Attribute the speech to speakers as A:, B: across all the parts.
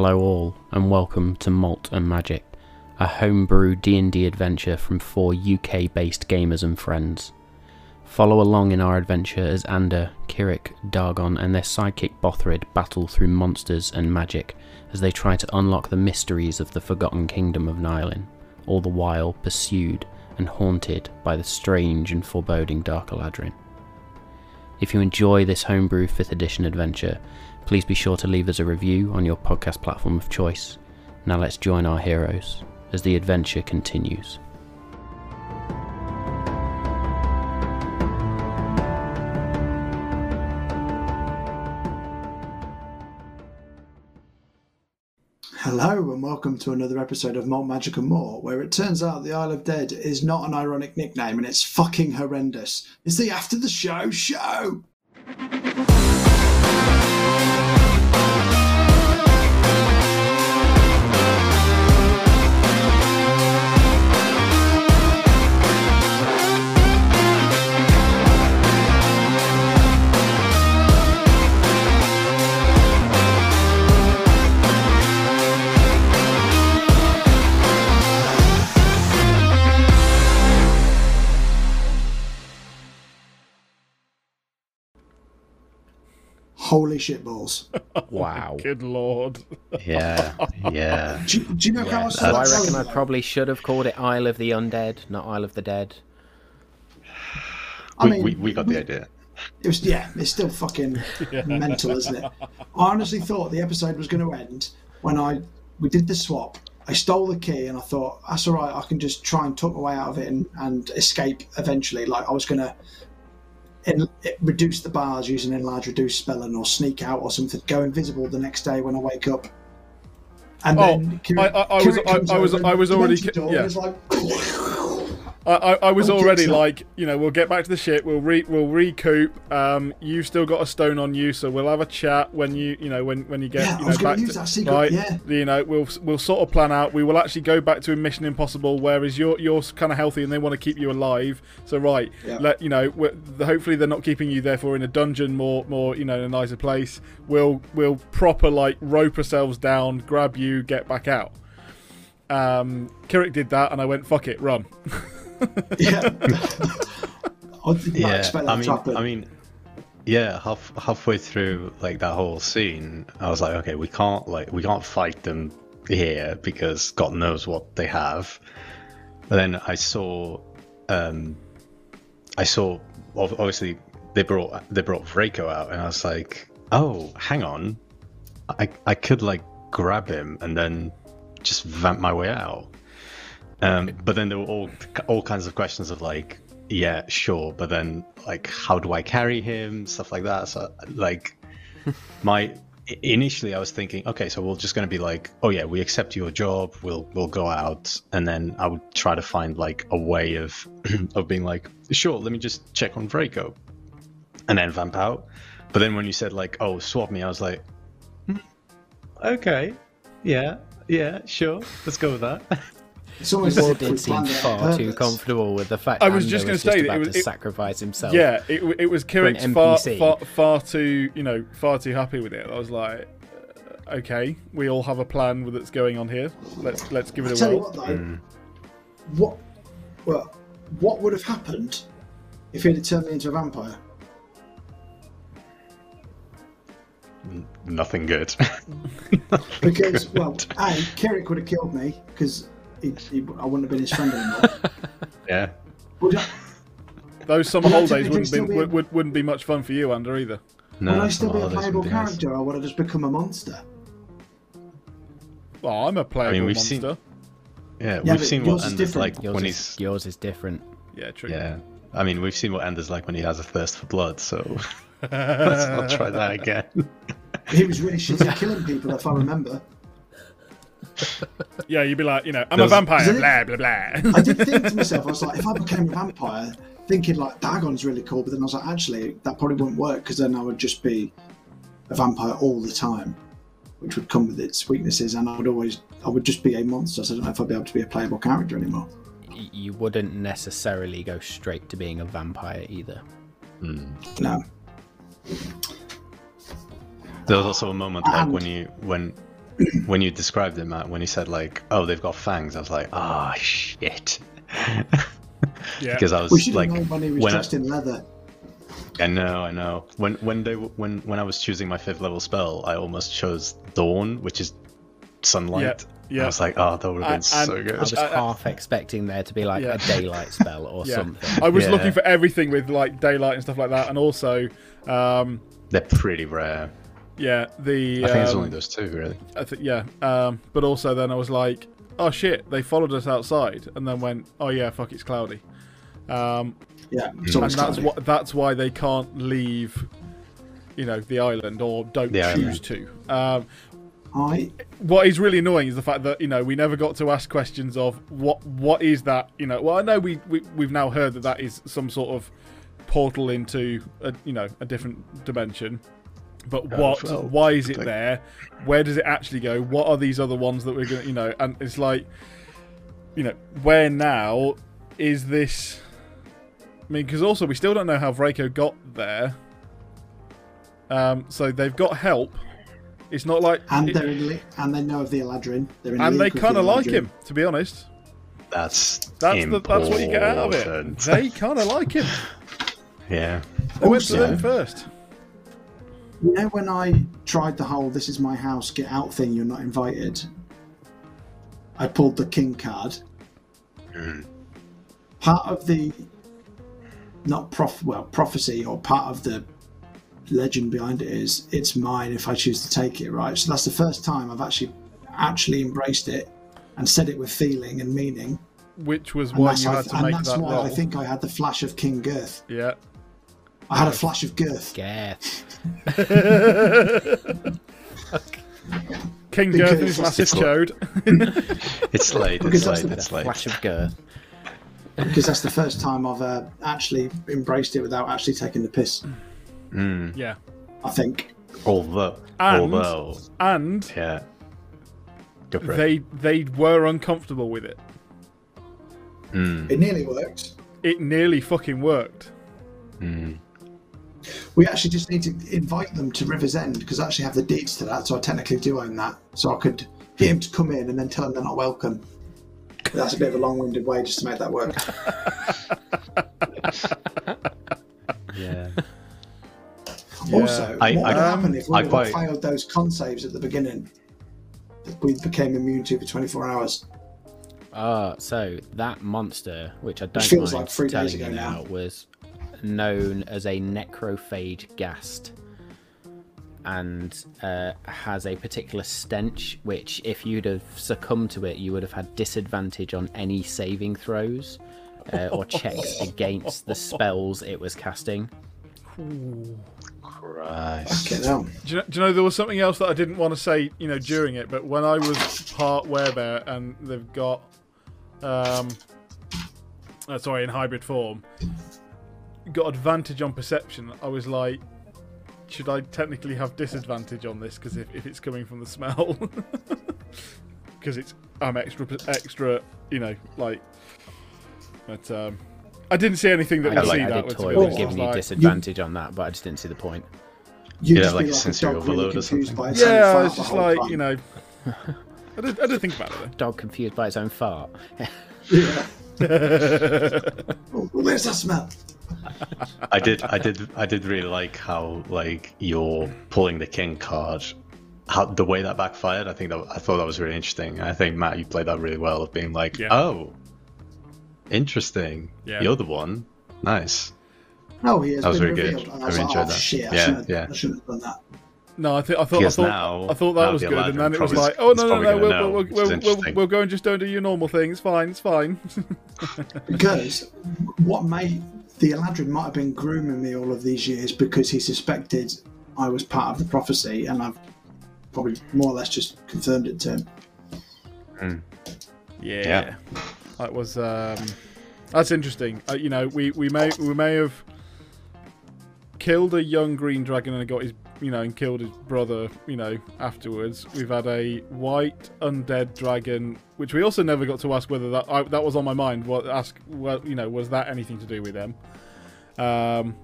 A: Hello all, and welcome to Malt and Magic, a homebrew D&D adventure from four UK-based gamers and friends. Follow along in our adventure as Ander, Kirik, Dargon, and their sidekick Bothrid battle through monsters and magic as they try to unlock the mysteries of the Forgotten Kingdom of Nylin, all the while pursued and haunted by the strange and foreboding Dark Aladrin. If you enjoy this homebrew 5th edition adventure, please be sure to leave us a review on your podcast platform of choice. Now let's join our heroes as the adventure continues.
B: Hello and welcome to another episode of Malt Magic and More, where it turns out the Isle of Dead is not an ironic nickname and it's fucking horrendous. It's the After the Show show! Thank you. Holy shitballs.
A: Wow.
C: Good lord.
D: Yeah, yeah.
B: Do, you- do you know how I
A: Yeah,
B: saw
A: so I
B: that
A: reckon I
B: going?
A: probably should have called it Isle of the Undead, not Isle of the Dead.
B: I
D: we,
B: mean,
D: we, we got the idea.
B: It was yeah, it's still fucking mental, isn't it? I honestly thought the episode was going to end when I we did the swap. I stole the key and I thought that's all right. I can just try and talk my way out of it and, and escape eventually. Like I was going to en- reduce the bars using enlarge reduce spelling or sneak out or something. Go invisible the next day when I wake up. And
C: Oh,
B: then
C: I- I- I was- I- I was- I was already- yeah.
B: like,
C: I, I, I was
B: Oh,
C: already like, you know, we'll get back to the ship. We'll re, we'll recoup. Um, you've still got a stone on you, so we'll have a chat when you, you know, when when you get,
B: Yeah,
C: you know, back
B: use
C: to
B: that secret,
C: right.
B: yeah.
C: You know, we'll we'll sort of plan out. We will actually go back to Mission Impossible, whereas you're you're kind of healthy and they want to keep you alive. So right,
B: Yeah.
C: let you know. Hopefully they're not keeping you therefore in a dungeon, more more you know, in a nicer place. We'll we'll proper like rope ourselves down, grab you, get back out. Um, Kirik did that, and I went, "Fuck it, run."
B: yeah. I did not
D: Yeah,
B: expect that
D: I mean,
B: to happen.
D: I mean, yeah. Half halfway through like that whole scene, I was like, okay, we can't like we can't fight them here because God knows what they have. But then I saw, um, I saw obviously they brought they brought Vraco out, and I was like, oh, hang on, I I could like grab him and then just vamp my way out. Um, but then there were all all kinds of questions of like, yeah, sure, but then like, how do I carry him, stuff like that. So like, my initially I was thinking, okay, so we're just going to be like, oh yeah, we accept your job, we'll we'll go out, and then I would try to find like a way of of being like, sure, let me just check on Vraco, and then vamp out. But then when you said like, oh, swap me, I was like, hmm, okay, yeah, yeah, sure, let's go with that.
B: It's almost
A: Paul
B: as
A: did seem
B: planned it
A: far too comfortable with the fact
C: I was
A: Ander
C: just gonna say that it
A: about
C: was- it-
A: sacrifice himself.
C: Yeah, it, it was Kirik's far, far far too you know far too happy with it. I was like, uh, okay, we all have a plan that's going on here. Let's let's give
B: I
C: it a
B: tell you what, though, what well, what would have happened if he had turned me into a vampire?
D: Nothing good.
B: Because well, a Kirik would have killed me because he, he, I wouldn't have been his friend anymore.
D: yeah.
B: would, I,
C: Those summer holidays wouldn't be,
B: be-
C: would, would, wouldn't be much fun for you, Ander, either.
D: No,
B: would I still be a playable
D: would be nice.
B: character, or would I just become a monster?
C: Oh, I'm a playable
D: we've
C: monster.
D: seen- Yeah,
B: Yeah,
D: we've seen
B: yours
D: what
B: is Ander's
D: like
A: Yours
D: when
A: is,
D: he's.
A: yours is different.
C: Yeah, true.
D: Yeah, I mean, we've seen what Ander's like when he has a thirst for blood, so let's not try that again.
B: He was really shit at killing people, if I remember.
C: Yeah, you'd be like, you know, I'm
D: There
C: a vampire.
B: Is
C: Blah blah blah.
B: I did think to myself, I was like, if I became a vampire, thinking like Dargon's really cool, but then I was like, actually, that probably wouldn't work because then I would just be a vampire all the time, which would come with its weaknesses, and I would always, I would just be a monster. So I don't know if I'd be able to be a playable character anymore.
A: You wouldn't necessarily go straight to being a vampire either. Hmm.
B: No.
D: There was also a moment like
B: And-
D: when you when when you described it, Matt, when you said like, "Oh, they've got fangs," I was like, "Ah, shit."
C: Yeah.
D: because I was
B: should
D: like,
B: have known when he was
D: when I,
B: in leather.
D: I know, I know. When when they when when I was choosing my fifth level spell, I almost chose Dawn, which is sunlight.
C: yeah.
D: I was like, oh, that would have been
C: And-
D: so
C: and
D: good.
A: I was
C: uh,
A: half expecting there to be like
C: yeah.
A: a daylight spell or
C: Yeah.
A: something.
C: I was
D: Yeah.
C: looking for everything with like daylight and stuff like that, and also, um,
D: They're pretty rare.
C: Yeah, the
D: I think it's
C: um,
D: only those two, really.
C: I think yeah, um, but also then I was like, oh shit, they followed us outside, and then went, oh yeah, fuck, it's cloudy, um,
B: Yeah, it's
C: and that's
B: cloudy.
C: what that's why they can't leave, you know, the island or don't
D: The
C: choose to. Um,
B: I
C: what is really annoying is the fact that you know we never got to ask questions of what what is that you know well i know we, we we've now heard that that is some sort of portal into a you know a different dimension but what
D: well,
C: why is it there where does it actually go what are these other ones that we're gonna you know and it's like you know where now is this i mean because also we still don't know how Vraco got there um so they've got help it's not like
B: and
C: it-
B: they're in li- and they know of the Eladrin. They're in
C: and they
B: league with
C: kind
B: the
C: of like him, to be honest.
D: That's
C: That's the, that's what you get out of it. They kind of like him.
D: yeah.
C: They went to
B: Also-
C: them first.
B: You know when I tried the whole "this is my house, get out" thing, you're not invited. I pulled the king card.
D: Mm.
B: Part of the not prof well prophecy or part of the legend behind it is it's mine if I choose to take it. Right. So that's the first time I've actually actually embraced it and said it with feeling and meaning.
C: Which was why
B: that's,
C: you
B: I-
C: had to
B: and that's
C: that
B: why
C: role.
B: I think I had the flash of King Girth.
C: Yeah.
B: I had a flash of Girth.
A: Gareth.
C: King
B: Because
C: Girth is
B: it's-
C: massive
D: it's- It's late. It's
B: that's
D: late. It's late.
A: Flash of girth.
B: because that's the first time I've uh, actually embraced it without actually taking the piss.
D: Mm.
C: yeah.
B: I think.
D: Although,
C: And-
D: although,
C: And
D: yeah. Go for it.
C: they they were uncomfortable with it.
D: Mm.
B: It nearly worked.
C: It nearly fucking worked.
D: Mm.
B: We actually just need to invite them to River's End because I actually have the deeds to that, so I technically do own that. So I could get him to come in and then tell him they're not welcome. But that's a bit of a long-winded way just to make that work.
A: Yeah.
B: Also,
D: I-
B: what would
D: I-
B: happen if we
D: quite-
B: failed those con saves at the beginning? That we became immune to for 24 hours.
A: Uh, so that monster, which I don't
B: feels
A: mind
B: like three days
A: telling
B: ago
A: you
B: now.
A: now, was known as a necrophage ghast, and uh, has a particular stench. Which, if you'd have succumbed to it, you would have had disadvantage on any saving throws uh, or checks against the spells it was casting.
D: Christ.
B: Okay, now.
C: Do you, know, do you know there was something else that I didn't want to say, you know, during it, but when I was part werebear and they've got, um, uh, sorry, in hybrid form, got advantage on perception. I was like, should I technically have disadvantage on this because if, if it's coming from the smell, because it's I'm extra extra, you know, like, but um, I didn't see anything that
A: I
C: would
A: did,
C: see
A: I
C: that.
A: did
C: with, to
A: toy
C: be
A: with
C: honest. I was
A: giving you
C: like-
A: disadvantage on that, but I just didn't see the point.
B: You'd
D: Yeah,
B: just
D: like
B: like
D: sensory
B: dog really
D: overload or something.
B: by its
C: Yeah, I was just like,
B: time.
C: you know, I did, I did think about it
A: Dog confused by its own fart.
B: Yeah.
C: Though.
B: Oh, where's that smell?
D: I did, I did, I did really like how like you're pulling the king card, how the way that backfired. I think that I thought that was really interesting. I think Matt, you played that really well of being like,
C: Yeah.
D: oh, interesting.
C: Yeah.
D: You're the one. Nice.
B: No, he has
D: That was
B: been
D: very good.
B: revealed. And
D: I
B: I
D: really
B: like,
D: enjoyed
B: oh
D: that.
B: shit, I,
D: Yeah, yeah.
B: I shouldn't have done that.
C: No, I, th- I thought I thought,
D: now-
C: I thought that was good, and then it was like, oh no
D: is
C: no no, we'll,
D: know,
C: we'll, we'll, we'll, we'll go and just don't do your normal thing. It's fine, it's fine.
B: Because what made the Eladrin might have been grooming me all of these years because he suspected I was part of the prophecy, and I've probably more or less just confirmed it to him.
C: yeah.
D: Yeah.
C: that was um, that's interesting. Uh, you know, we, we may we may have killed a young green dragon and got his you know and killed his brother. You know, afterwards we've had a white undead dragon, which we also never got to ask whether that I, that was on my mind. What ask? Well, you know, was that anything to do with them? Um,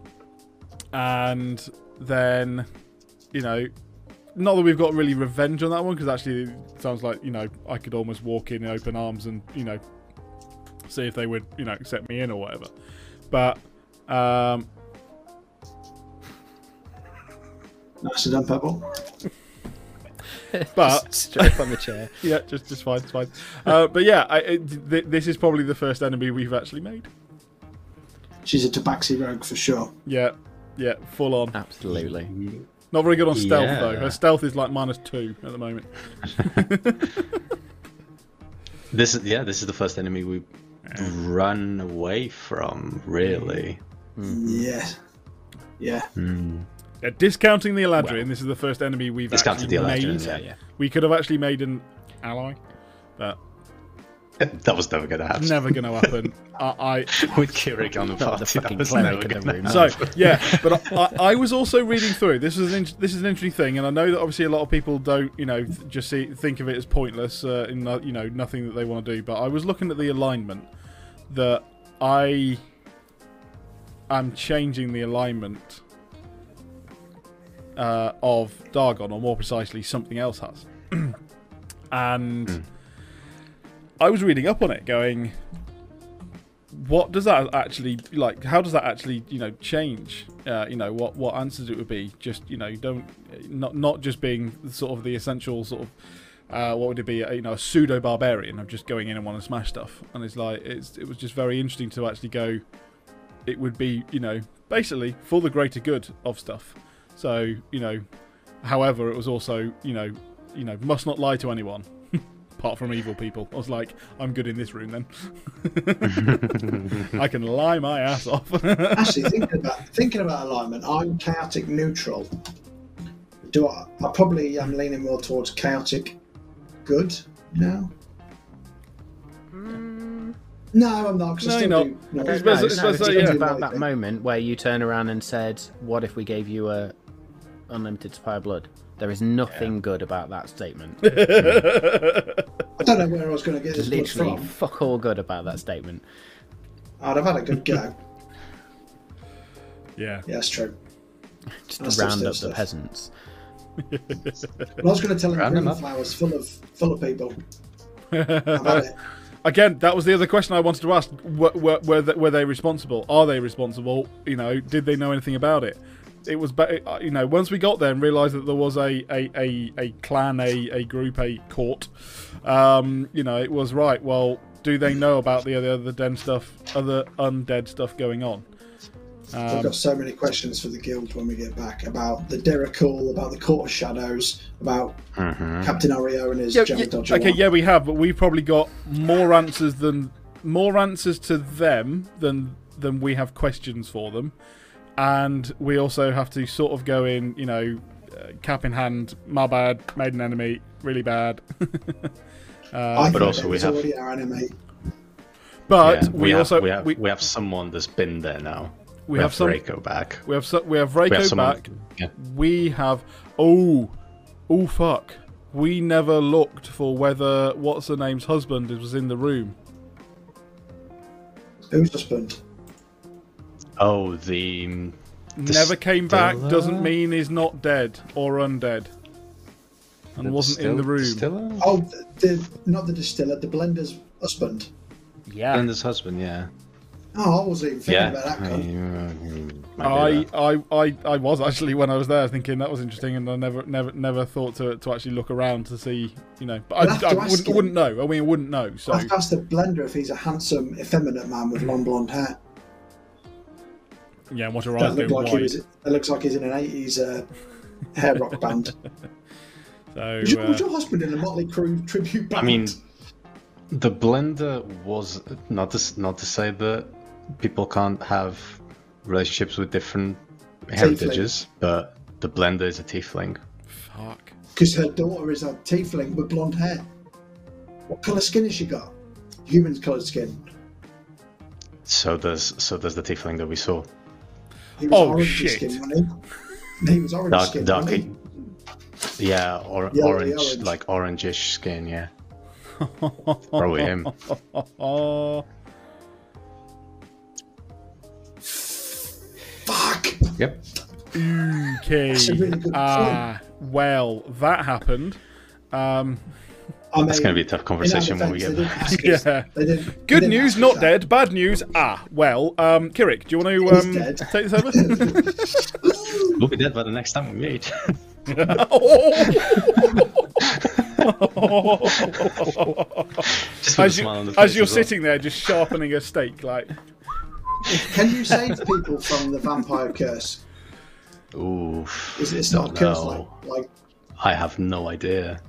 C: and then you know not that we've got really revenge on that one because actually it sounds like you know I could almost walk in open arms and you know see if they would you know accept me in or whatever. But um,
B: Nicely done, Pebble.
C: but
A: Just straight on the chair.
C: yeah, just just fine, it's fine. Uh, but yeah, I, it, th- this is probably the first enemy we've actually made.
B: She's a tabaxi rogue for sure.
C: Yeah, yeah, full on.
A: Absolutely.
C: Not very good on stealth
D: Yeah.
C: though. Her stealth is like minus two at the moment.
D: This is yeah, this is the first enemy we run away from. Really.
B: Yeah. Yeah.
C: Yeah, discounting the Eladrin, this is the first enemy we've actually made.
D: yeah.
A: yeah.
C: We could have actually made an ally, but
D: That was never gonna happen.
C: never going to happen. I, I
D: With Kirik on the party, that
A: fucking
D: was never gonna happen.
C: so yeah, but I, I, I was also reading through. This is an this is an interesting thing, and I know that obviously a lot of people don't, you know, just see think of it as pointless, uh, in no- you know, nothing that they want to do. But I was looking at the alignment that I am changing the alignment uh, of Dargon, or more precisely, something else has, and. I was reading up on it, going, what does that actually like? How does that actually, you know, change? Uh, you know, what what answers it would be? Just you know, you don't not not just being sort of the essential sort of. Uh, what would it be? You know, a pseudo barbarian of just going in and want to smash stuff, and it's like it's it was just very interesting to actually go. It would be you know basically for the greater good of stuff. So you know, however, it was also you know you know must not lie to anyone apart from evil people. I was like, I'm good in this room then. I can lie my ass off.
B: Actually, thinking about thinking about alignment, I'm chaotic neutral. Do I? I probably am leaning more towards chaotic good now. Mm. No, I'm not. 'cause
C: No,
B: I
C: you're
B: still
C: not.
B: do, no,
C: It's
B: I-
C: best-
B: I
C: it's
B: still
C: best-
B: do
C: yeah.
B: the
A: about that moment where you turn around and said, "What if we gave you a unlimited supply of blood?" There is nothing good about that statement.
B: I don't know where I was going to get this blood
A: Literally,
B: from.
A: fuck all good about that statement.
B: I'd have had a good go.
C: yeah.
B: Yeah, that's true.
A: Just
B: That's
A: to round
B: still
A: up the peasants.
B: But I was going to tell him
D: Round 'em
B: green
D: up.
B: flowers full of full of people. I've it.
C: Again, that was the other question I wanted to ask. Were, were, were, they, were they responsible? Are they responsible? You know, did they know anything about it? It was, ba- uh, you know, once we got there and realised that there was a, a, a, a clan, a, a group, a court, um, you know, it was right. Well, do they know about the other, other den stuff, other undead stuff going on?
B: I've
C: Um,
B: got so many questions for the guild when we get back about the Derrickal, about the Court of Shadows, about Captain Oreo and his
C: Yeah,
B: Jelly
C: yeah,
B: Dodger.
C: okay,
B: one.
C: yeah, we have, but we've probably got more answers than more answers to them than than we have questions for them, and we also have to sort of go in, you know, uh, cap in hand. My bad, made an enemy, really bad.
B: I
D: But
B: think
D: also we have-
B: already our enemy.
C: But
D: Yeah,
C: we,
D: have,
C: also
D: we have
C: we,
D: we have someone that's been there now.
C: we have some
D: Vraco back.
C: we have so, we have Vraco
D: We have someone.
C: back.
D: Yeah.
C: We have oh oh fuck. We never looked for whether what's her name's husband was in the room.
B: Whose husband?
D: Oh, the
C: never came back doesn't mean he's not dead or undead and
D: the
C: wasn't in the room
D: Distiller?
B: Oh, the, the not the distiller, the blender's husband.
A: Yeah.
D: Blender's husband, yeah.
B: Oh, I wasn't even thinking
D: Yeah.
B: about that. cunt.
C: I, I, I, I was actually when I was there thinking that was interesting and I never never never thought to, to actually look around to see you know but
B: We'll
C: I, I,
B: to ask
C: wouldn't, I
B: him.
C: wouldn't know I mean I wouldn't know so
B: I've asked the blender if he's a handsome, effeminate man with long blonde hair.
C: Yeah and what her
B: That
C: eyes
B: look
C: go
B: like he was. That looks like he's in an eighties uh, hair rock band.
C: so
B: Was your, was
C: uh,
B: your husband in a Motley Crue tribute band?
D: I mean, the blender was not to s- not to say that people can't have relationships with different heritages, but the blender is a tiefling.
C: fuck
B: because her daughter is a tiefling with blonde hair. What colour skin has she got? Human coloured skin.
D: So does so does the tiefling that we saw.
B: He was
C: Oh,
B: orange
C: shit.
B: skin, wasn't he? He was orange
D: Dark,
B: skin,
D: dark,
B: wasn't he?
D: yeah, or,
B: Yellowy
D: orange,
B: orange.
D: like orangish skin. Yeah, probably him.
B: Fuck!
D: Yep.
C: Okay.
B: Really good
C: Ah, well, that happened. Um,
B: I mean,
D: That's going to be a tough conversation when we get
B: they
D: back.
B: didn't ask us-
C: Yeah.
B: they didn't- they
C: good news, not
B: that.
C: dead. Bad news. Ah, well, um, Kirik, do you want to um, take this over?
D: We'll be dead by the next time we meet. Just
C: as you,
D: smile on the
C: as
D: face
C: you're
D: as well.
C: sitting there, just sharpening a steak, like.
B: Can you save people from the vampire curse?
D: Oof.
B: Is it
D: don't
B: not a curse
D: know.
B: like, like
D: I have no idea.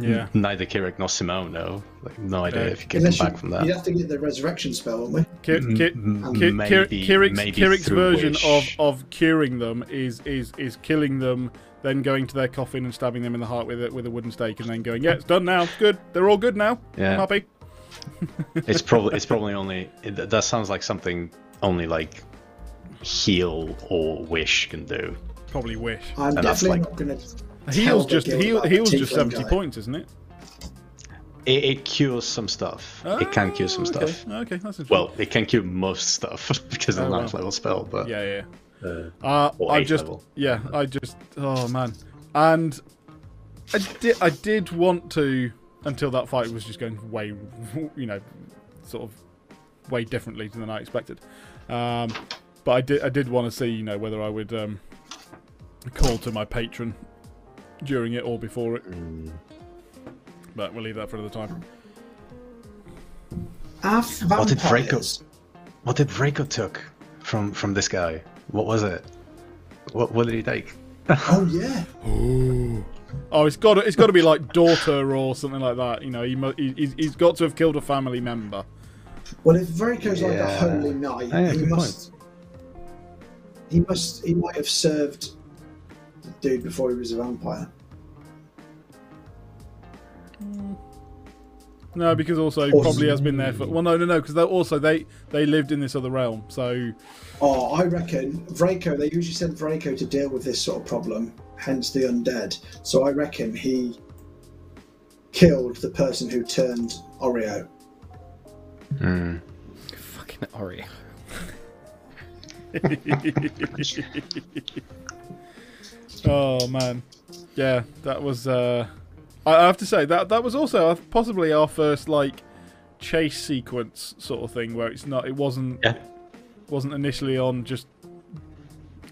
C: Yeah.
D: Neither Kirik nor Simone know. Like, no idea
C: Okay.
D: if you get them back
B: you,
D: from that.
B: you'd have to get the resurrection spell, wouldn't we?
C: Ki- mm, ki- mm,
D: M-
C: ki-
D: maybe-
C: Kirik's,
D: maybe
C: Kirik's
D: through
C: version of, of curing them is, is is killing them, then going to their coffin and stabbing them in the heart with a, with a wooden stake, and then going, yeah, it's done now, good, they're all good now,
D: Yeah.
C: I'm happy.
D: It's probably it's probably only it, that sounds like something only like heal or wish can do.
C: Probably wish.
B: I'm
D: And that's
B: definitely
D: like-
B: not going to.
C: Heals just heal, heals just seventy points, isn't it?
D: It, it cures some stuff. it can cure some
C: Oh, okay.
D: stuff.
C: Okay, that's interesting.
D: Well, it can cure most stuff because it's
C: Oh,
D: a
C: wow.
D: level spell, but
C: yeah, yeah.
D: uh,
C: Uh,
D: Or
C: I just,
D: level.
C: yeah, I just, oh man, and I did, I did want to until that fight was just going way, you know, sort of way differently than I expected. Um, but I did, I did want to see, you know, whether I would um, call to my patron during it or before it.
D: mm,
C: But we'll leave that for another time.
D: What did Vraco-
B: vampires-
D: what did Vraco took from from this guy? What was it? What what did he take?
B: Oh yeah.
C: Oh, it's got, to, it's got to be like daughter or something like that. You know, he, mu- he he's- he's got to have killed a family member.
B: Well, if Vraco's like a holy knight,
D: yeah,
B: he
D: good
B: must. He must. He might have served the dude before he was a vampire.
C: No, because also he probably has been there for. Well, no, no, no, because they also they they lived in this other realm. So
B: Oh, I reckon Vraco. They usually send Vraco to deal with this sort of problem, hence the undead. So I reckon he killed the person who turned Oreo.
D: Mm.
A: Fucking Oreo.
C: oh man, yeah, that was. uh I have to say that that was also uh, possibly our first like chase sequence sort of thing where it's not. It wasn't.
D: Yeah.
C: Wasn't initially on just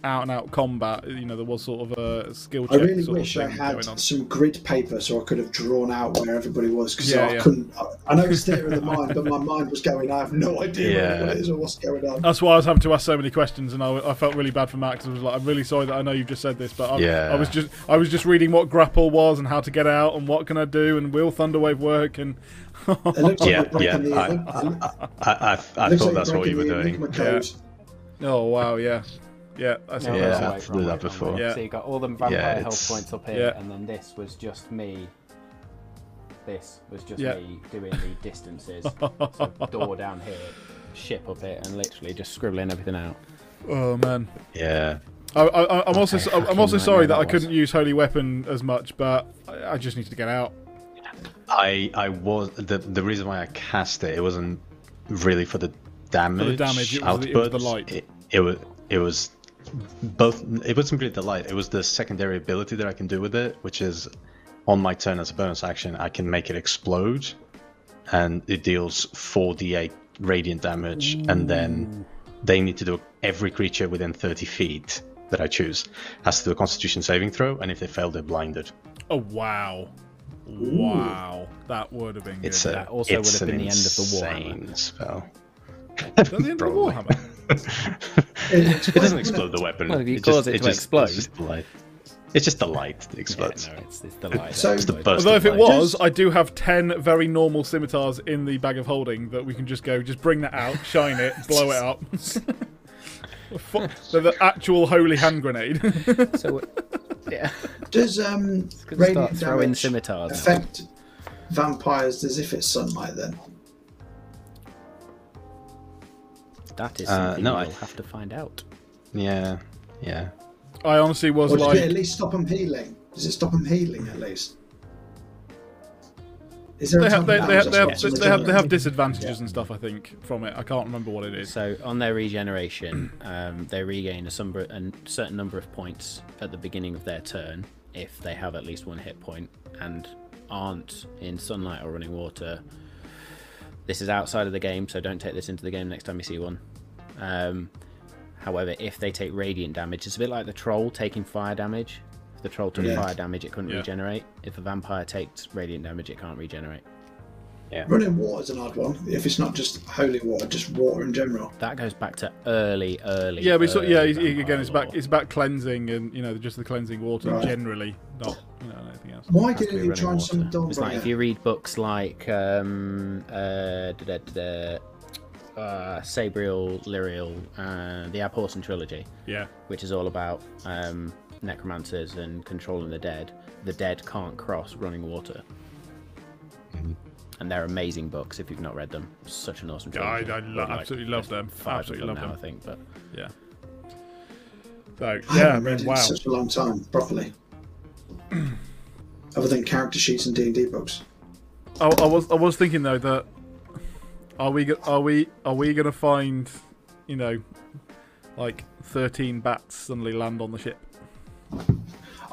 C: out and out combat. You know, there was sort of a skill
B: I
C: check.
B: really
C: sort
B: wish
C: of
B: I had
C: on.
B: some grid paper so I could have drawn out where everybody was because
C: Yeah,
B: I
C: yeah.
B: couldn't. I, I know it's theatre of the mind, but my mind was going. I have no idea
D: Yeah.
B: what it is or what's going on.
C: That's why I was having to ask so many questions, and I, I felt really bad for Max. I was like, I'm really sorry that I know you've just said this, but I,
D: Yeah.
C: I was just I was just reading what grapple was and how to get out and what can I do and will Thunderwave work and
B: It like
D: Yeah, yeah,
B: the.
D: I- I I, I thought
B: like
D: that's what you were doing.
B: Enigma code.
C: oh wow, yeah, yeah, that's
A: No,
C: what
D: Yeah,
C: I
A: wait,
C: said.
D: I've
A: wait,
D: done that before.
C: Yeah.
A: So you got all the vampire
D: Yeah,
A: health points up here,
C: Yeah.
A: and then this was just me. This was just
C: Yeah.
A: me doing the distances. so door down here, ship up it, and literally just scribbling everything out.
C: Oh man.
D: Yeah.
C: I, I, I'm also
A: Okay,
C: I'm also sorry that
A: nightmare
C: I couldn't use Holy Weapon as much, but I, I just needed to get out.
D: I I was the the reason why I cast it. It wasn't really for the damage.
C: damage, it was the- it was the light.
D: It, it was it was both. It wasn't really the light. It was the secondary ability that I can do with it, which is on my turn as a bonus action, I can make it explode, and it deals 4d8 radiant damage, and then they need to do every creature within 30 feet that I choose has to do a Constitution saving throw, and if they fail, they're blinded.
C: Oh wow, wow, that would have been good.
D: It's a,
A: That also would
D: it's
A: have been the end of the war
D: insane spell.
C: Is the end of the Warhammer?
B: It
D: It doesn't explode the weapon.
A: Well, if you
D: It
A: cause
D: just-
A: it to
D: just-
A: explode.
D: It's just the light. It's just the light that
A: Yeah,
D: explodes.
A: no, it's, it's the light.
B: So-
D: It's the burst
C: Although if it
D: light.
C: was, I do have ten very normal scimitars in the bag of holding that we can just go, just bring that out, shine it, blow it up. Fu- the actual holy hand grenade.
A: So, yeah,
B: Does um
A: gonna start
B: radiant
A: throwing
B: damage
A: scimitars.
B: affect vampires as if it's sunlight? Then
A: that is
D: Uh, no,
A: we'll
D: I-
A: have to find out.
D: Yeah, yeah.
C: I honestly was
B: or does
C: like,
B: it at least stop them healing? Does it stop them healing at least? Is there
C: They
B: a
C: have they, they have they have, they have, they have
B: regenerating?
C: disadvantages and stuff. I think from it. I can't remember what it is.
A: So on their regeneration, um, they regain a, number, a certain number of points at the beginning of their turn if they have at least one hit point and aren't in sunlight or running water. This is outside of the game, so don't take this into the game next time you see one. Um, however, if they take radiant damage, it's a bit like the troll taking fire damage. If the troll took
B: Yeah.
A: fire damage, it couldn't
C: Yeah.
A: regenerate. If a vampire takes radiant damage, it can't regenerate.
B: Running water is an odd one. If it's not just holy water, just water in general.
A: That goes back to early, early.
C: Yeah, but so, yeah,
A: early
C: it's- again, it's back it's about cleansing and you know just the cleansing water
B: Right.
C: generally, not you know anything else.
B: Why
A: Has to
B: didn't
A: be
B: you
A: running
B: try and
A: water.
B: summon
A: It's like if you read books like um, uh, da, da, da, da, uh, Sabriel, Lirael, uh, the Abhorsen trilogy,
C: Yeah,
A: which is all about um, necromancers and controlling the dead. The dead can't cross running water. And they're amazing books if you've not read them. Such an awesome
C: Yeah, I- I lo-
A: like,
C: absolutely love them.
A: Five
C: Absolutely
A: of them
C: love
A: now,
C: them.
A: I think, but
C: yeah. So
B: I
C: yeah, I
B: haven't read
C: mean,
B: it
C: wow.
B: in such a long time properly. Other than character sheets and D and D books.
C: I, I was I was thinking though that are we go- are we are we gonna find you know like thirteen bats suddenly land on the ship?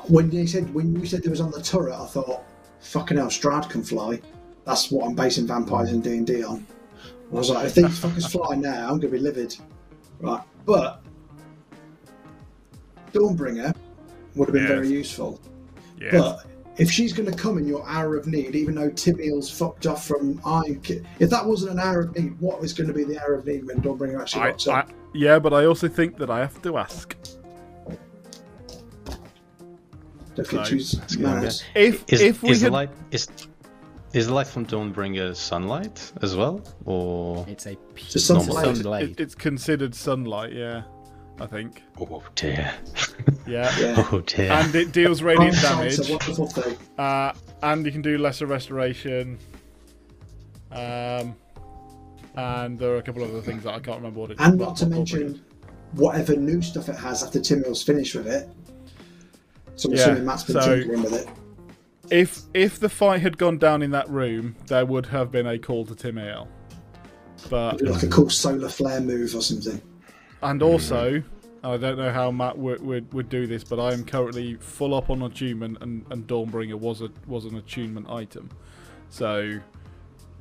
B: When you said when you said there was on the turret, I thought, fucking hell, Strahd can fly. That's what I'm basing vampires and D and D on. I was like, if these fuckers fly now, I'm gonna be livid. Right, but Dawnbringer would have been
C: Yes.
B: very useful.
C: Yeah,
B: But if she's going to come in your hour of need, even though Timiel's fucked off from Iron Ki- if that wasn't an hour of need, what was going to be the hour of need when Dawnbringer actually
C: I,
B: rocks
C: I,
B: up?
C: yeah, but I also think that I have to ask
B: Don't get
C: no.
B: choose manners.
C: if
D: Is,
C: if we
D: is the
C: had
D: light is is the light from Dawnbringer sunlight as well, or
A: it's a
B: The sun's
A: pure
B: light.
A: sunblade.
C: it, it's considered sunlight. Yeah, I think.
D: oh dear,
C: Yeah.
B: Yeah.
D: oh dear.
C: And it deals radiant damage,
B: a wonderful thing.
C: uh, and you can do lesser restoration. Um, and there are a couple of other things that I can't remember what it is.
B: And not to
C: I'll
B: mention whatever new stuff it has after Timiel's finished with it. So I'm
C: Yeah,
B: assuming Matt's been
C: so-
B: tinkering with it.
C: If if the fight had gone down in that room, there would have been a call to Timiel. But
B: like a cool solar flare move or something.
C: and also, I don't know how Matt would, would, would do this, but I am currently full up on attunement, and, and Dawnbringer was a was an attunement item. So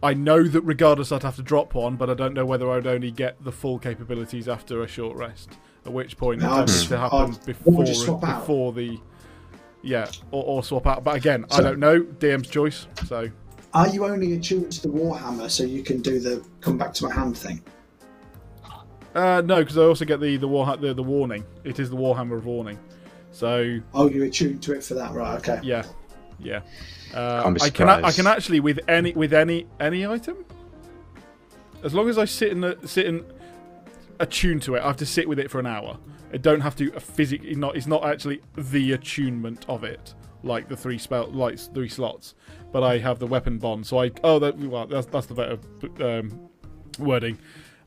C: I know that regardless, I'd have to drop one, but I don't know whether I'd only get the full capabilities after a short rest. At which point, it
B: I'd
C: tends to happen
B: I'd-
C: before
B: would out?
C: before the yeah, or, or swap out. But again, I don't know. DM's choice. So.
B: Are you only attuned to the Warhammer so you can do the come back to my hand thing?
C: Uh, no, because I also get the the, war, the the warning. It is the Warhammer of warning. So
B: Oh, you're attuned to it for that, right? Okay.
C: yeah, yeah. Uh, I can I can actually with any with any any item, as long as I sit in the sit in attuned to it, I have to sit with it for an hour. I don't have to physically not. It's not actually the attunement of it, like the three spell like three slots. But I have the weapon bond, so I oh that well that's that's the better um, wording.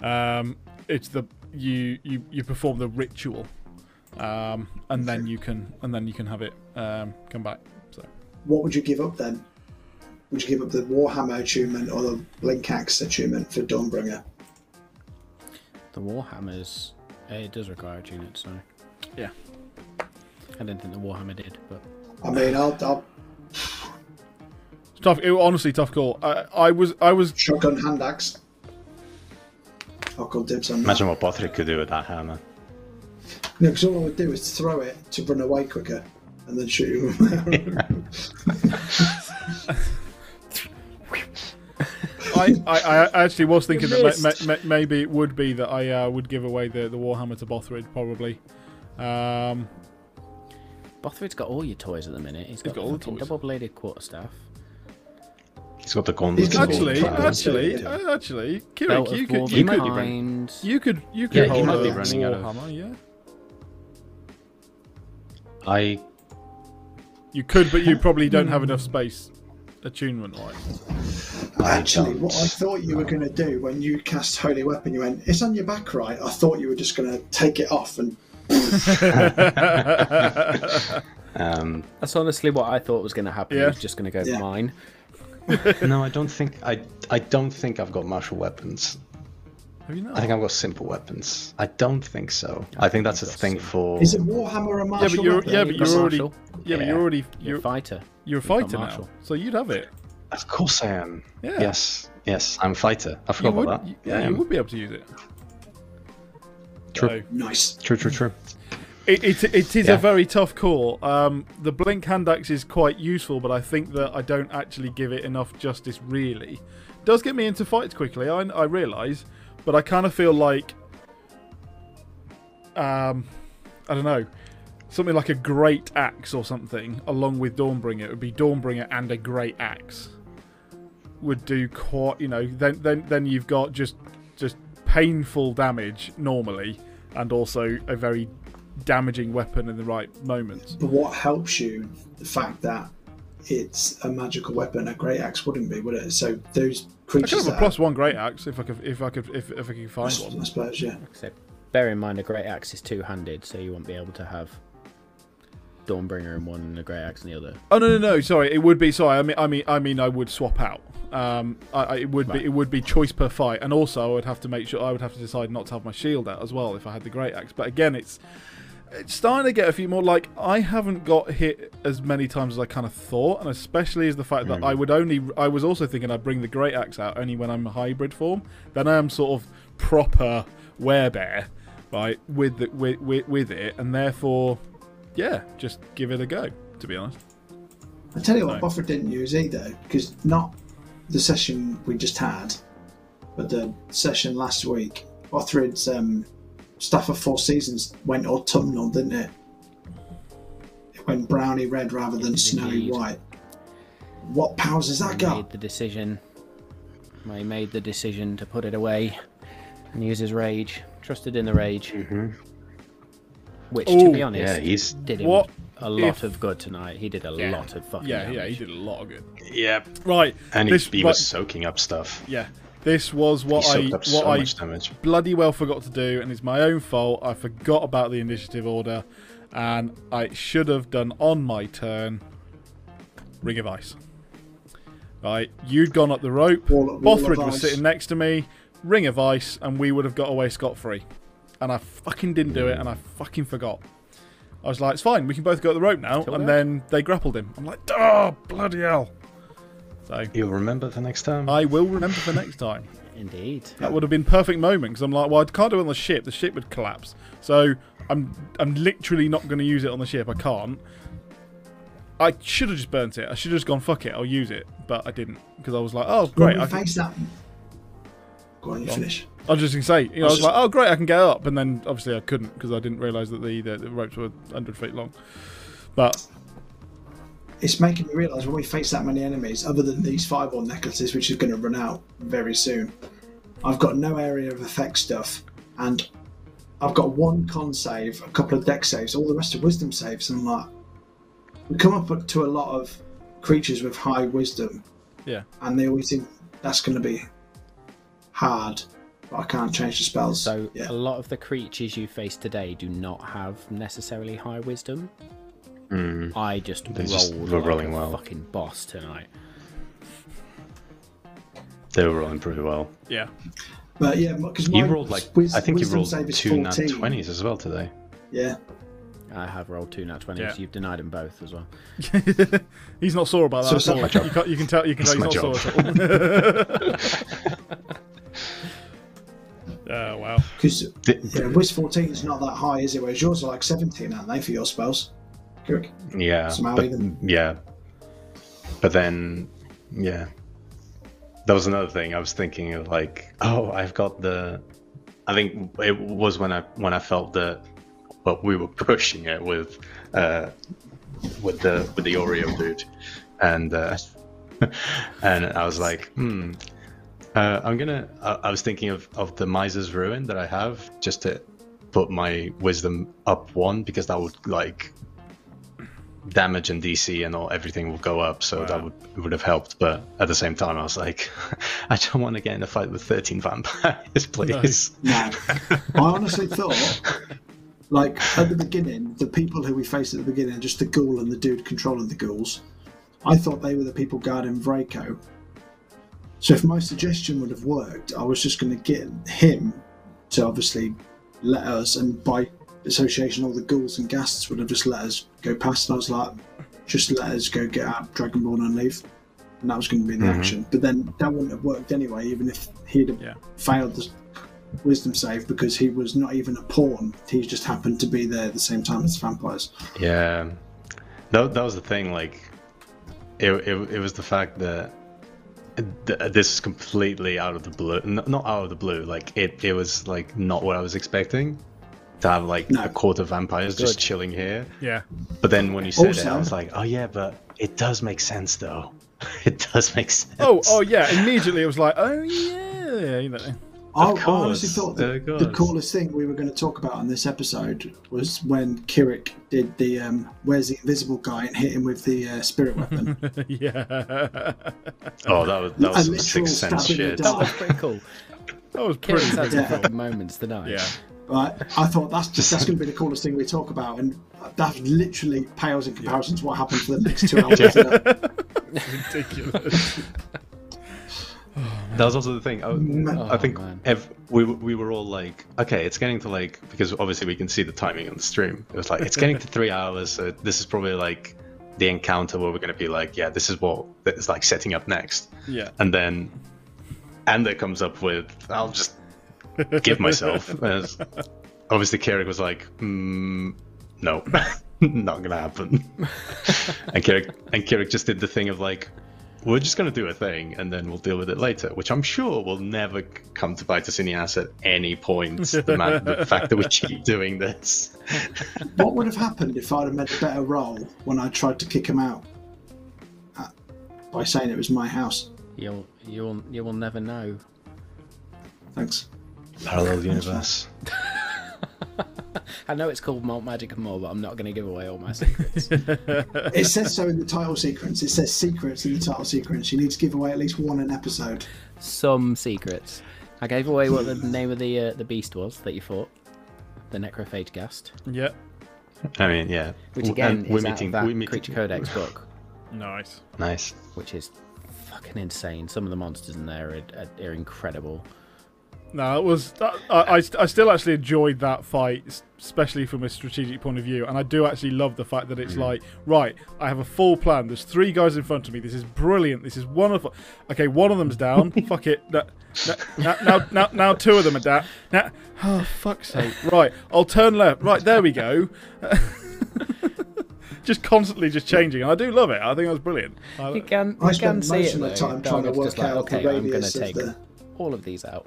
C: Um, it's the you you you perform the ritual, um, and then you can and then you can have it um, come back. So
B: What would you give up then? Would you give up the Warhammer attunement or the Blink Axe attunement for Dawnbringer?
A: The Warhammers, Uh, it does require attunement, so.
C: Yeah.
A: I didn't think the Warhammer did, but.
B: I mean, I'll, I'll
C: it's tough. It, honestly, tough call. I, I was I was
B: shotgun hand axe. I'll call dibs on that.
D: Imagine what Bothrid could do with that hammer.
B: No, because all I would do is throw it to run away quicker and then shoot him.
C: I, I, I actually was thinking that ma- ma- ma- maybe it would be that I uh, would give away the, the Warhammer to Bothrid, probably. Um,
A: Bothrid's got all your toys at the minute. He's got,
C: got all the toys.
A: double-bladed quarterstaff,
D: He's got the
B: He's
D: gauntlet.
C: actually, actually,
B: yeah.
C: uh, actually,
A: belt
C: Kirik,
A: of
C: you could,
A: dwarven
C: you could, you could, you could
D: Yeah, he might
C: a
D: be running out of-
C: Warhammer, yeah.
D: I
C: You could, but you probably don't have enough space, attunement-wise.
D: I
B: Actually, what I thought you were going to do when you cast Holy Weapon, you went, it's on your back right. I thought you were just going to take it off and
D: um
A: That's honestly what I thought was going to happen.
C: Yeah.
A: He was just going to go
B: Yeah.
A: mine.
D: no, I don't think I. I don't think I've got martial weapons.
C: Have you not?
D: I think I've got simple weapons. I don't think so. I think that's a thing
A: simple.
D: for.
B: Is it Warhammer a
C: yeah,
B: martial
C: but you're
B: weapon?
C: yeah,
A: You've
C: but you're already
A: martial.
C: Yeah, but you're already
A: You're
C: you're
A: a fighter.
C: you're a fighter now, so you'd have it.
D: Of course I am.
C: Yeah.
D: Yes. Yes, I'm a fighter. I
C: You
D: forgot
C: would,
D: about that.
C: yeah,
D: I
C: you would be able to use it.
D: True.
C: So,
B: Nice.
D: True, true, true.
C: It, it, it is
D: Yeah.
C: a very tough call. Um, the blink hand axe is quite useful, but I think that I don't actually give it enough justice. Really, does get me into fights quickly. I, I realise, but I kind of feel like, um, I don't know, something like a great axe or something, along with Dawnbringer. It would be Dawnbringer and a great axe would do quite. You know, then then then you've got just just painful damage normally, and also a very damaging weapon in the right moments.
B: But what helps you, the fact that it's a magical weapon, a great axe wouldn't be, would it? So those creatures.
C: I could have a
B: that
C: plus one great axe if I could if I could if, if I could find
B: are,
C: one.
B: I suppose, yeah.
A: Except, bear in mind, a great axe is two-handed, so you won't be able to have Dawnbringer in one and a great axe in the other.
C: Oh no no no! Sorry, it would be sorry. I mean I mean I mean I would swap out. Um, I, I, it would
A: Right.
C: be it would be choice per fight, and also I would have to make sure I would have to decide not to have my shield out as well if I had the great axe. But again, it's it's starting to get a few more like I haven't got hit as many times as I kind of thought, and especially is the fact that I would only I was also thinking I'd bring the great axe out only when I'm a hybrid form. Then I am sort of proper werebear, right, with the, with, with with it, and therefore, yeah, just give it a go. To be honest.
B: I tell you what,
C: No.
B: Buffer didn't use either, because not the session we just had, but the session last week. Bothrid's um, Staff of Four Seasons went autumnal, didn't it? It went browny red rather than
A: did
B: snowy
A: indeed.
B: white. What powers has that
A: He
B: got?
A: made the decision. He made the decision to put it away and use his rage. Trusted in the rage, which, to be honest,
D: Yeah, he's
A: did him
C: What
A: a lot
C: if-
A: of good tonight. He did a
C: Yeah.
A: lot of fucking
C: Yeah,
A: damage.
C: yeah, he did a lot of good.
D: yeah,
C: Right,
D: and
C: this
D: he, he
C: right,
D: was soaking up stuff.
C: yeah, this was
D: He
C: what I
D: soaked up
C: what
D: so
C: I
D: damage.
C: bloody well forgot to do, and it's my own fault. I forgot about the initiative order, and I should have done on my turn. Ring of Ice. Right, you'd gone up the rope.
B: Wall- wall
C: Bothridge was
B: ice.
C: sitting next to me. Ring of Ice, and we would have got away scot free. And I fucking didn't do it, and I fucking forgot. I was like, it's fine, we can both go up the rope now.
A: Till
C: and
A: there.
C: then they grappled him. I'm like, oh, bloody hell. So
D: You'll remember the next time.
C: I will remember for next time.
A: Indeed.
C: That would have been perfect moment because I'm like, well, I can't do it on the ship. The ship would collapse. So I'm I'm literally not going to use it on the ship. I can't. I should have just burnt it. I should have just gone fuck it. I'll use it, but I didn't because I was like, oh great.
B: When
C: I
B: we
C: can,
B: that. Go on, you finish.
C: I was just gonna say, you know, I was
B: just-
C: like, oh great, I can get up, and then obviously I couldn't because I didn't realise that the, the the ropes were hundred feet long. But
B: It's making me realise when we face that many enemies, other than these fireball necklaces, which is going to run out very soon, I've got no area of effect stuff, and I've got one con save, a couple of dex saves, all the rest are wisdom saves, and I'm like, we come up to a lot of creatures with high wisdom,
C: yeah,
B: and they always think that's going to be hard, but I can't change the spells.
A: So
B: yeah,
A: a lot of the creatures you face today do not have necessarily high wisdom.
D: Mm.
A: I just
D: They
A: rolled
D: just were
A: like
D: rolling
A: a
D: well.
A: fucking boss tonight.
D: They were rolling pretty well.
C: yeah.
B: but yeah, because
D: He rolled like I think he rolled two nat
B: twenties.
D: twenties as well today.
B: Yeah,
A: I have rolled two nat 20s.
C: Yeah.
A: You've denied him both as well.
C: he's not sore about that.
B: So it's
C: at
B: not
C: all.
B: my
D: job.
C: You, can, you can tell. You can
D: It's
C: tell he's not
D: job.
C: sore at all. Oh wow.
B: because
D: Th-
B: Yeah, Wiz 14 is not that high, is it? Whereas yours are like 17, aren't they, for your spells? Kirk.
D: Yeah,
B: Somehow
D: but,
B: even.
D: yeah. But then, yeah, that was another thing. I was thinking of like, oh, I've got the. I think it was when I when I felt that, well, we were pushing it with, uh, with the with the Oreo dude, and uh, and I was like, hmm. Uh, I'm gonna. I, I was thinking of, of the Miser's Ruin that I have, just to put my wisdom up one because that would like damage and DC and all everything will go up, so that would would have helped. But at the same time, I was like, I don't want to get in a fight with 13 vampires, please.
B: No. I honestly thought, like, at the beginning, the people who we faced at the beginning, just the ghoul and the dude controlling the ghouls, I thought they were the people guarding Vraco. So if my suggestion would have worked, I was just going to get him to obviously let us, and by association, all the ghouls and ghasts would have just let us go past. And I was like, just let us go get out Dragonborn and leave. And that was going to be the
D: Mhm.
B: action. But then that wouldn't have worked anyway, even if he'd have
C: Yeah.
B: failed the wisdom save because he was not even a pawn. He just happened to be there at the same time as vampires.
D: Yeah, that, that was the thing. Like, it, it, it was the fact that th- this is completely out of the blue. N- not out of the blue. Like, it, it was like not what I was expecting to have like
B: No.
D: a court of vampires just chilling here.
C: Yeah.
D: But then when you said it, I was like, oh yeah, but it does make sense though. it does make sense.
C: Oh, oh yeah. Immediately it was like, oh yeah, you know.
B: I, I
D: course,
B: honestly thought the,
D: of
B: the coolest thing we were going to talk about on this episode was when Kirik did the um, "Where's the invisible guy?" and hit him with the uh, spirit weapon.
C: yeah.
D: Oh, that was that was some
B: literal
D: sixth sense
B: stab in the
D: shit.
A: That was pretty cool.
C: That was pretty
A: Kieran's had
C: pretty
A: some moments tonight.
C: Yeah.
B: right? I thought that's just that's going to be the coolest thing we talk about, and that literally pales in comparison to what happened for the next two hours.
C: Ridiculous.
D: That was also the thing. I,
B: Oh,
D: I think
A: man.
D: ev- we we were all like, okay, it's getting to like because obviously we can see the timing on the stream. It was like it's getting to three hours. So this is probably like the encounter where we're going to be like, yeah, this is what it's like setting up next.
C: Yeah.
D: And then Ander comes up with, I'll just give myself. As obviously, Kirik was like, mm, no, not gonna happen. and Kirik and Kirik just did the thing of like, we're just gonna do a thing and then we'll deal with it later, which I'm sure will never come to bite us in the ass at any point. the, man, the fact that we keep doing this.
B: what would have happened if I'd have made a better roll when I tried to kick him out uh, by saying it was my house?
A: You'll you'll you will never know.
B: Thanks.
D: Parallel universe.
A: I know it's called Malt Magic and more, but I'm not going to give away all my secrets.
B: It says so in the title sequence. It says secrets in the title sequence. You need to give away at least one an episode.
A: Some secrets. I gave away what the name of the uh, the beast was that you fought, the Necrophage Ghast,
C: Yeah.
D: I mean, yeah.
A: which again
D: we're
A: is out of that
D: we're meeting.
A: Creature Codex book,
C: Nice.
D: Nice.
A: which is fucking insane. Some of the monsters in there are, are, are incredible.
C: No, it was. I, I, I still actually enjoyed that fight, especially from a strategic point of view. And I do actually love the fact that it's mm. like, right, I have a full plan. There's three guys in front of me. This is brilliant. This is wonderful. Okay, one of them's down. Fuck it. Now, now, now, now, now two of them are down. Now, oh, fuck's sake. Right, I'll turn left. Right, there we go. just constantly just changing. And I do love it. I think that's brilliant. I-
A: You can
B: I
A: you can
B: spent
A: see
B: most
A: it
B: of the
A: though.
B: trying to work
A: just like,
B: out
A: okay,
B: the
A: I'm going to take
B: the.
A: all of these out.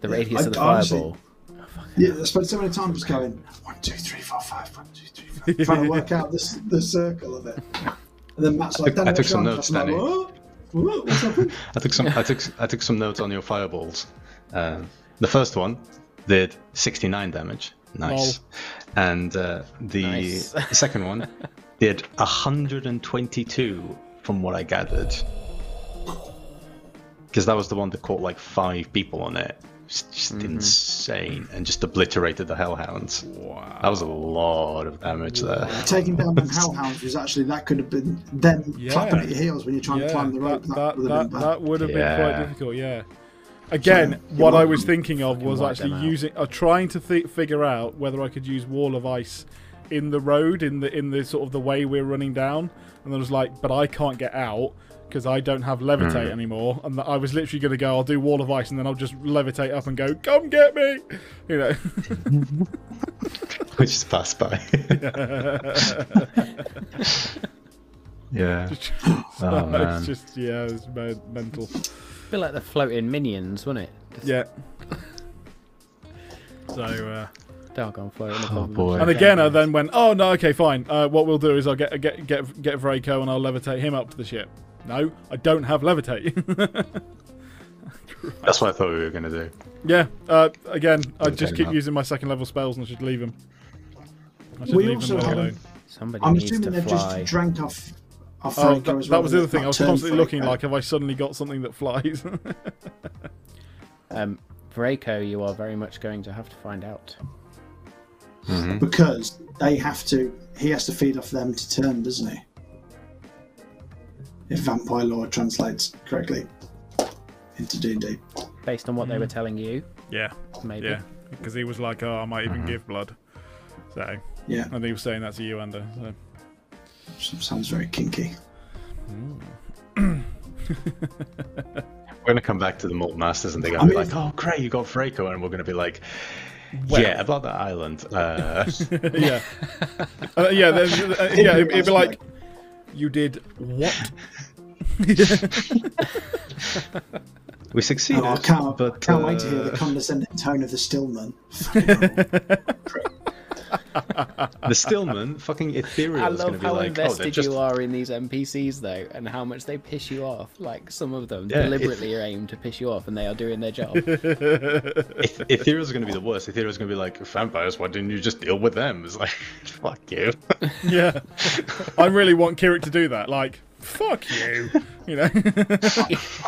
A: The
B: Yeah,
A: radius
B: I-
A: of the
B: honestly-
A: fireball.
B: Yeah, I spent so many times going one, two, three, four, five, one, two, three, five, trying to work out this the circle of it. And then Matt's like,
D: took- I took some notes,
B: I'm like,
D: Danny.
B: "What? What? What's happened?
D: I took some. I took. I took some notes on your fireballs. Uh, the first one did 69 damage. Nice. And uh, the
A: Nice.
D: second one did 122, from what I gathered. Because that was the one that caught like five people on it. It's just
A: Mm-hmm.
D: insane, and just obliterated the hellhounds.
C: wow.
D: That was a lot of damage there.
B: Taking down them hellhounds was actually that could have been them
C: Yeah.
B: clapping at your heels when you're trying to climb the rope.
C: That,
B: That,
C: that,
B: would have
C: that,
B: been
C: that would have been
D: Yeah.
C: quite difficult, yeah. Again,
B: So,
C: what I was thinking of was actually
A: them out.
C: using, uh, trying to th- figure out whether I could use wall of ice in the road, in the in the sort of the way we're running down, and I was like, but I can't get out because I don't have levitate
D: Hmm.
C: anymore, and I was literally going to go, I'll do wall of ice, and then I'll just levitate up and go, come get me, you know.
D: Which just passed by. yeah. Oh, man.
C: it's just yeah, it's me- mental.
A: feel like the floating minions, wasn't it? Just
C: Yeah. So. uh...
A: Dargon floating above
D: Oh, boy.
C: And again, I then went, "Oh no, okay, fine. Uh, what we'll do is I'll get get get get Vraco and I'll levitate him up to the ship." No, I don't have levitate.
D: That's what I thought we were gonna do.
C: yeah. Uh, again, I just keep using my second level spells and I should leave them. I should
B: We
C: leave
B: also
C: them
B: haven't-
C: alone.
A: Somebody
B: I'm
A: needs
B: assuming
A: to
B: they've
A: fly.
B: just drank off. off
C: Oh, that,
B: as
C: that was the other thing. I was
B: turned
C: constantly looking like, have I suddenly got something that flies?
A: Um, Vraco, you are very much going to have to find out.
D: Mhm.
B: because they have to. He has to feed off them to turn, doesn't he? If vampire lore translates correctly. into D and D.
A: Based on what they were telling you,
C: Yeah,
A: maybe.
C: yeah. Because he was like, "Oh, I might even give blood." So,
B: Yeah,
C: and he was saying that to you, Ander. So.
B: sounds very kinky.
D: We're gonna come back to the Mold Masters and they're gonna be
B: mean-
D: like, "Oh, great, you got Vraco," and we're gonna be like, "Yeah, about that island." Uh,
C: yeah, uh, yeah, uh, yeah. It'd, it'd be like, "You did what?"
D: we succeeded,
B: Oh, I can't,
D: but
B: can't wait to hear the
D: uh,
B: condescending tone of the Stillman.
D: the Stillman, fucking ethereal,
A: I
D: is gonna
A: love
D: be
A: how
D: like, "Oh, they're
A: invested
D: just
A: you are in these NPCs though, and how much they piss you off. Like some of them
D: Yeah, it-
A: deliberately are aimed to piss you off, and they are doing their job.
D: Eth- Ethereal's gonna be the worst. Ethereal's gonna be like, "Vampires, why didn't you just deal with them?" It's like, "Fuck you."
C: yeah, I really want Kirik to do that. Like, fuck you, you know.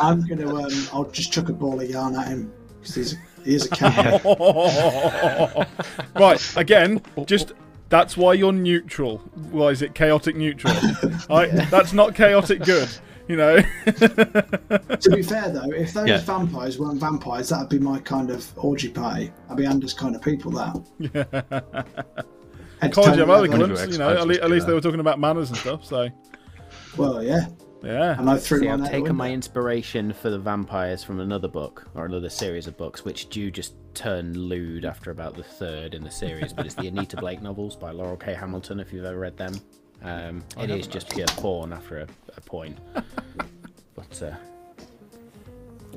B: I'm gonna, um, I'll just chuck a ball of yarn at him because he's he is a cat.
C: right, again, just that's why you're neutral. Why is it chaotic neutral? I, that's not chaotic good. You know.
B: to be fair though, if those
D: Yeah.
B: vampires weren't vampires, that'd be my kind of orgy party. I'd be Anders kind of people. That. Head to
C: College of. Eloquence, you know. At, le- at least they were talking about manners and stuff. So,
B: Well, yeah,
C: yeah.
B: and I threw
A: See,
B: one
A: I've taken my inspiration for the vampires from another book or another series of books, which do just turn lewd after about the third in the series. But it's the Anita Blake novels by Laurell K. Hamilton. If you've ever read them, um, it is just pure porn after a, a point. but uh,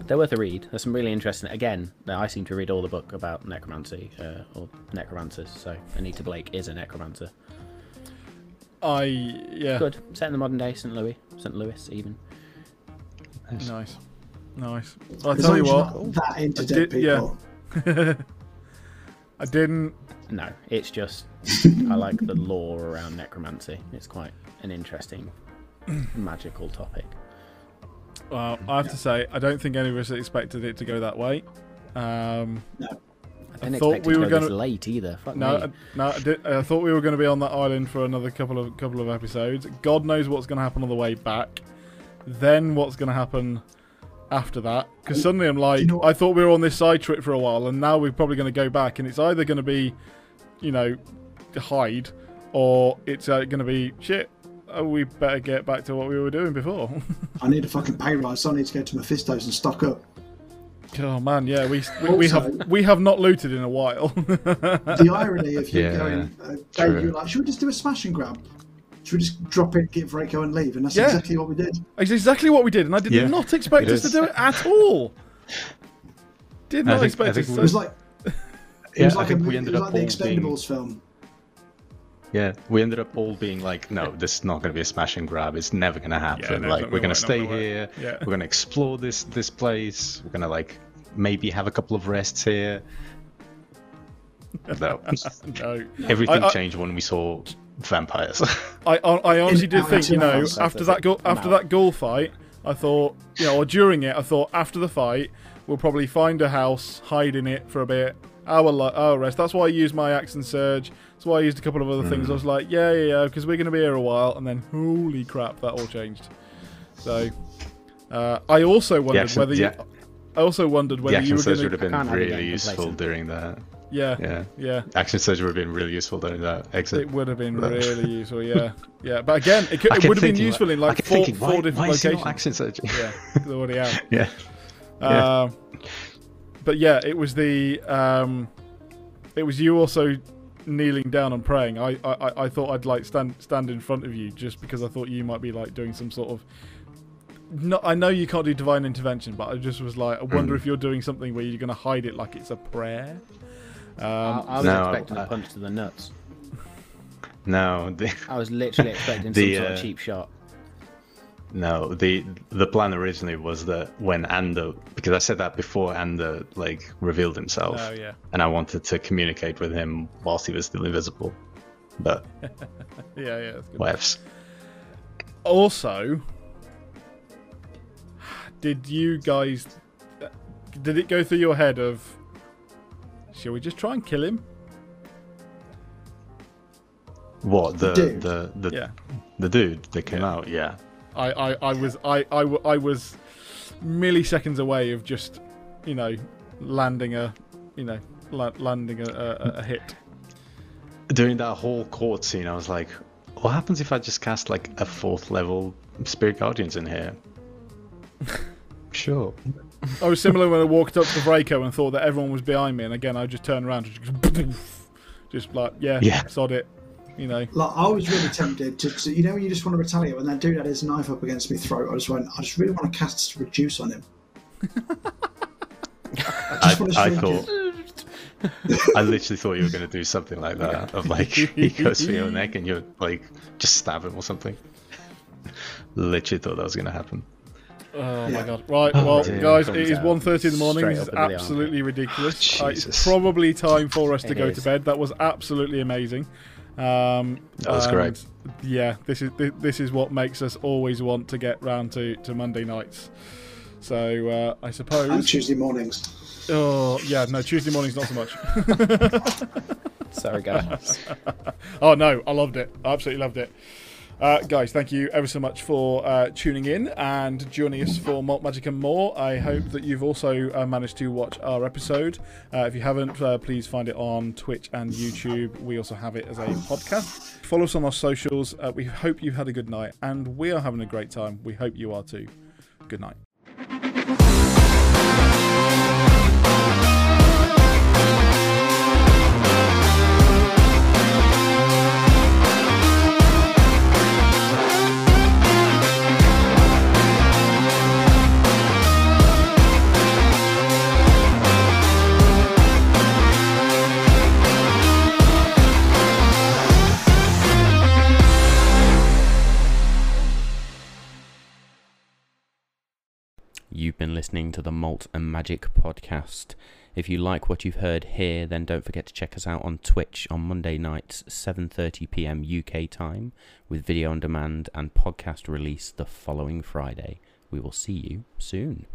A: they're worth a read. There's some really interesting. Again, I seem to read all the book about necromancy uh, or necromancers. So Anita Blake is a necromancer.
C: I yeah.
A: Good, set in the modern day, St. Louis, St. Louis even.
C: Nice, nice. I'll
B: As
C: tell you what.
B: that into
C: I
B: dead
C: did- yeah. I didn't.
A: No, it's just I like the lore around necromancy. It's quite an interesting magical topic.
C: Well, I have to say, I don't think any of us expected it to go that way. Um,
B: No,
A: I didn't
C: thought
A: expect
C: we
A: to
C: were
A: go
C: gonna-
A: late either. Fuck
C: no,
A: me.
C: I, no, I, did, I thought we were going to be on that island for another couple of couple of episodes. God knows what's going to happen on the way back. Then what's going to happen after that? Because suddenly I'm like,
B: you know
C: I thought we were on this side trip for a while, and now we're probably going to go back, and it's either going to be, you know, hide, or it's uh, going to be shit. Oh, we better get back to what we were doing before.
B: I need a fucking pay rise, so I need to go to Mephisto's and stock up.
C: Oh man, yeah, we we, we have we have not looted in a while.
B: The irony of you
D: Yeah,
B: going, uh, Dave, you were like, should we just do a smash and grab? Should we just drop it, get Vraco and leave? And that's
C: Yeah.
B: exactly what we did.
C: It's exactly what we did, and I did
D: Yeah,
C: not expect
D: it
C: us to do it at all. Did not
D: think-
C: expect
D: I think
C: us
B: It was like it
D: Yeah,
B: was like, a,
D: we
B: movie- it
D: ended
B: was
D: up
B: like the
D: all being
B: film.
D: Yeah, we ended up all being like, no, this is not going to be a smash and grab. It's never going to happen.
C: no,
D: like, we're
C: gonna
D: going to
C: work, not
D: stay here.
C: Yeah.
D: We're going to explore this this place. We're going to like maybe have a couple of rests here. No,
C: no,
D: everything
C: I- I-
D: changed when we saw vampires.
C: I, I, I honestly did think, you know, after that
A: ghoul,
C: after that ghoul fight, I thought, you know, or during it, I thought after the fight, we'll probably find a house, hide in it for a bit, our li- our rest. That's why I used my action surge. That's why I used a couple of other things. I was like, yeah, yeah, yeah, because we're going to be here a while, and then holy crap, that all changed. So, uh, I also wondered
D: action-
C: whether you.
D: yeah.
C: I also wondered
D: the
C: whether you were going
D: would have
C: to.
D: been
A: can't have you
D: really useful during that.
C: Yeah,
D: Yeah,
C: yeah.
D: action surge would have been really useful during that exit.
C: It would have been really useful, yeah, yeah. But again, it, could, it would have been useful in like four,
D: thinking,
C: four different
D: why he not
C: locations.
D: action surge?
C: Yeah, they're already out.
D: yeah. Yeah.
C: Um, but yeah, it was the um, it was you also kneeling down and praying. I, I, I- I thought I'd like stand stand in front of you just because I thought you might be like doing some sort of. No, I know you can't do divine intervention, but I just was like, I wonder
D: Mm.
C: if you're doing something where you're going to hide it like it's a prayer.
A: I,
C: Um,
A: I was
D: no,
A: expecting
D: uh,
A: a punch to the nuts.
D: No, the,
A: I was literally expecting
D: the,
A: some sort
D: uh,
A: of cheap shot.
D: No, the the plan originally was that when Ander, because I said that before Ander like revealed himself,
C: oh yeah,
D: and I wanted to communicate with him whilst he was still invisible, but
C: yeah, yeah. That's good.
D: whatevs.
C: Also, did you guys? Did it go through your head of? Shall we just try and kill him?
D: What the
B: Dude.
D: the the,
C: Yeah.
D: the dude that came
C: Yeah.
D: out? Yeah,
C: I, I, I was I, I i was milliseconds away of just, you know, landing a, you know, la- landing a, a, a hit.
D: During that whole court scene, I was like, what happens if I just cast like a fourth level Spirit Guardians in here? sure.
C: I was similar when I walked up to the Vraco and thought that everyone was behind me, and again I just turned around, just, just like yeah,
D: Yeah.
C: sod it, you know.
B: Like I was really tempted to, to, you know, when you just want to retaliate when that dude had his knife up against my throat. I just went, I just really want to cast reduce on him. I
D: I,
B: want to
D: I thought. I literally thought you were going to do something like that. Of like, he goes for your neck and you're like, just stab him or something. literally thought that was going to happen.
C: Oh
B: Yeah.
C: my god! Right,
D: Oh,
C: well,
D: dear.
C: guys,
A: Comes
C: it is
A: out
C: 1.30 in the morning.
A: straight
C: This is
A: up into the
C: absolutely ridiculous.
D: Oh,
C: Uh, it's probably time for us to
A: It
C: go
A: is.
C: to bed. That was absolutely amazing. Um,
D: That was great.
C: Yeah, this is this is what makes us always want to get round to, to Monday nights. So uh, I
B: And
C: suppose.
B: Tuesday mornings.
C: Oh yeah, no, Tuesday mornings not so much.
A: Sorry, guys.
C: Oh no, I loved it. I absolutely loved it. Uh, guys, thank you ever so much for uh, tuning in and joining us for Malt Magic and more. I hope that you've also uh, managed to watch our episode. Uh, if you haven't, uh, please find it on Twitch and YouTube. We also have it as a podcast. Follow us on our socials. Uh, we hope you've had a good night and we are having a great time. We hope you are too. Good night.
A: You've been listening to the Malt and Magic podcast. If you like what you've heard here, then don't forget to check us out on Twitch on Monday nights, 7:30 p.m. UK time, with video on demand and podcast release the following Friday. We will see you soon.